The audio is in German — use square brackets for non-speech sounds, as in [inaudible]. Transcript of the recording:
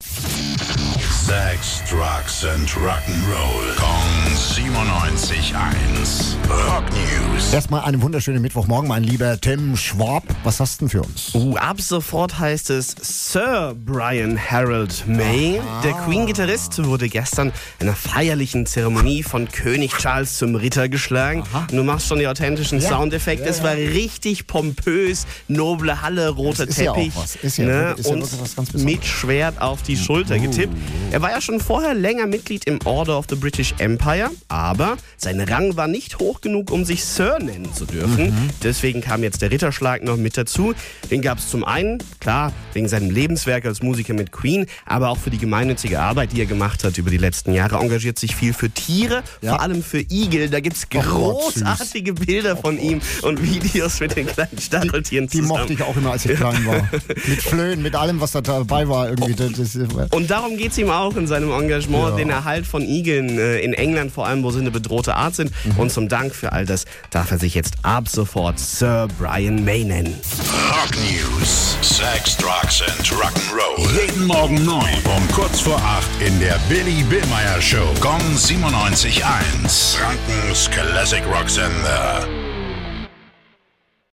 you Sex, Drugs and Rock'n'Roll. Kong 97.1. Rock News. Erstmal einen wunderschönen Mittwochmorgen, mein lieber Tim Schwab. Was hast du denn für uns? Uh, ab sofort heißt es Sir Brian Harold May. Der Queen-Gitarrist wurde gestern in einer feierlichen Zeremonie von König Charles zum Ritter geschlagen. Du machst schon die authentischen Ja, Soundeffekte. ja, Es ja. war richtig pompös, noble Halle, roter Das ist ja auch Teppich. was. Ist ja- ne? ist ja und was ganz Besonderes. mit Schwert auf die Schulter getippt. Er war ja schon vorher länger Mitglied im Order of the British Empire, aber sein Rang war nicht hoch genug, um sich Sir nennen zu dürfen. Mhm. Deswegen kam jetzt der Ritterschlag noch mit dazu. Den gab es zum einen, klar, wegen seinem Lebenswerk als Musiker mit Queen, aber auch für die gemeinnützige Arbeit, die er gemacht hat über die letzten Jahre. Engagiert sich viel für Tiere, Ja. vor allem für Igel. Da gibt es süß. großartige Bilder von ihm und Videos mit den kleinen Stacheltieren Die zusammen. mochte ich auch immer, als ich klein war. [laughs] mit Flöhen, mit allem, was da dabei war. Irgendwie. Das, Und darum geht es ihm auch in seinem Engagement, Ja. den Erhalt von Igeln äh, in England vor allem, wo sie eine bedrohte Art sind. Und zum Dank für all das darf er sich jetzt ab sofort Sir Brian May nennen. Rock News. Sex, Drugs and Rock'n'Roll. Jeden Morgen 9 um kurz vor 8 in der Billy Billmeyer Show. Gong 97.1. Frankens Classic Rock Sender.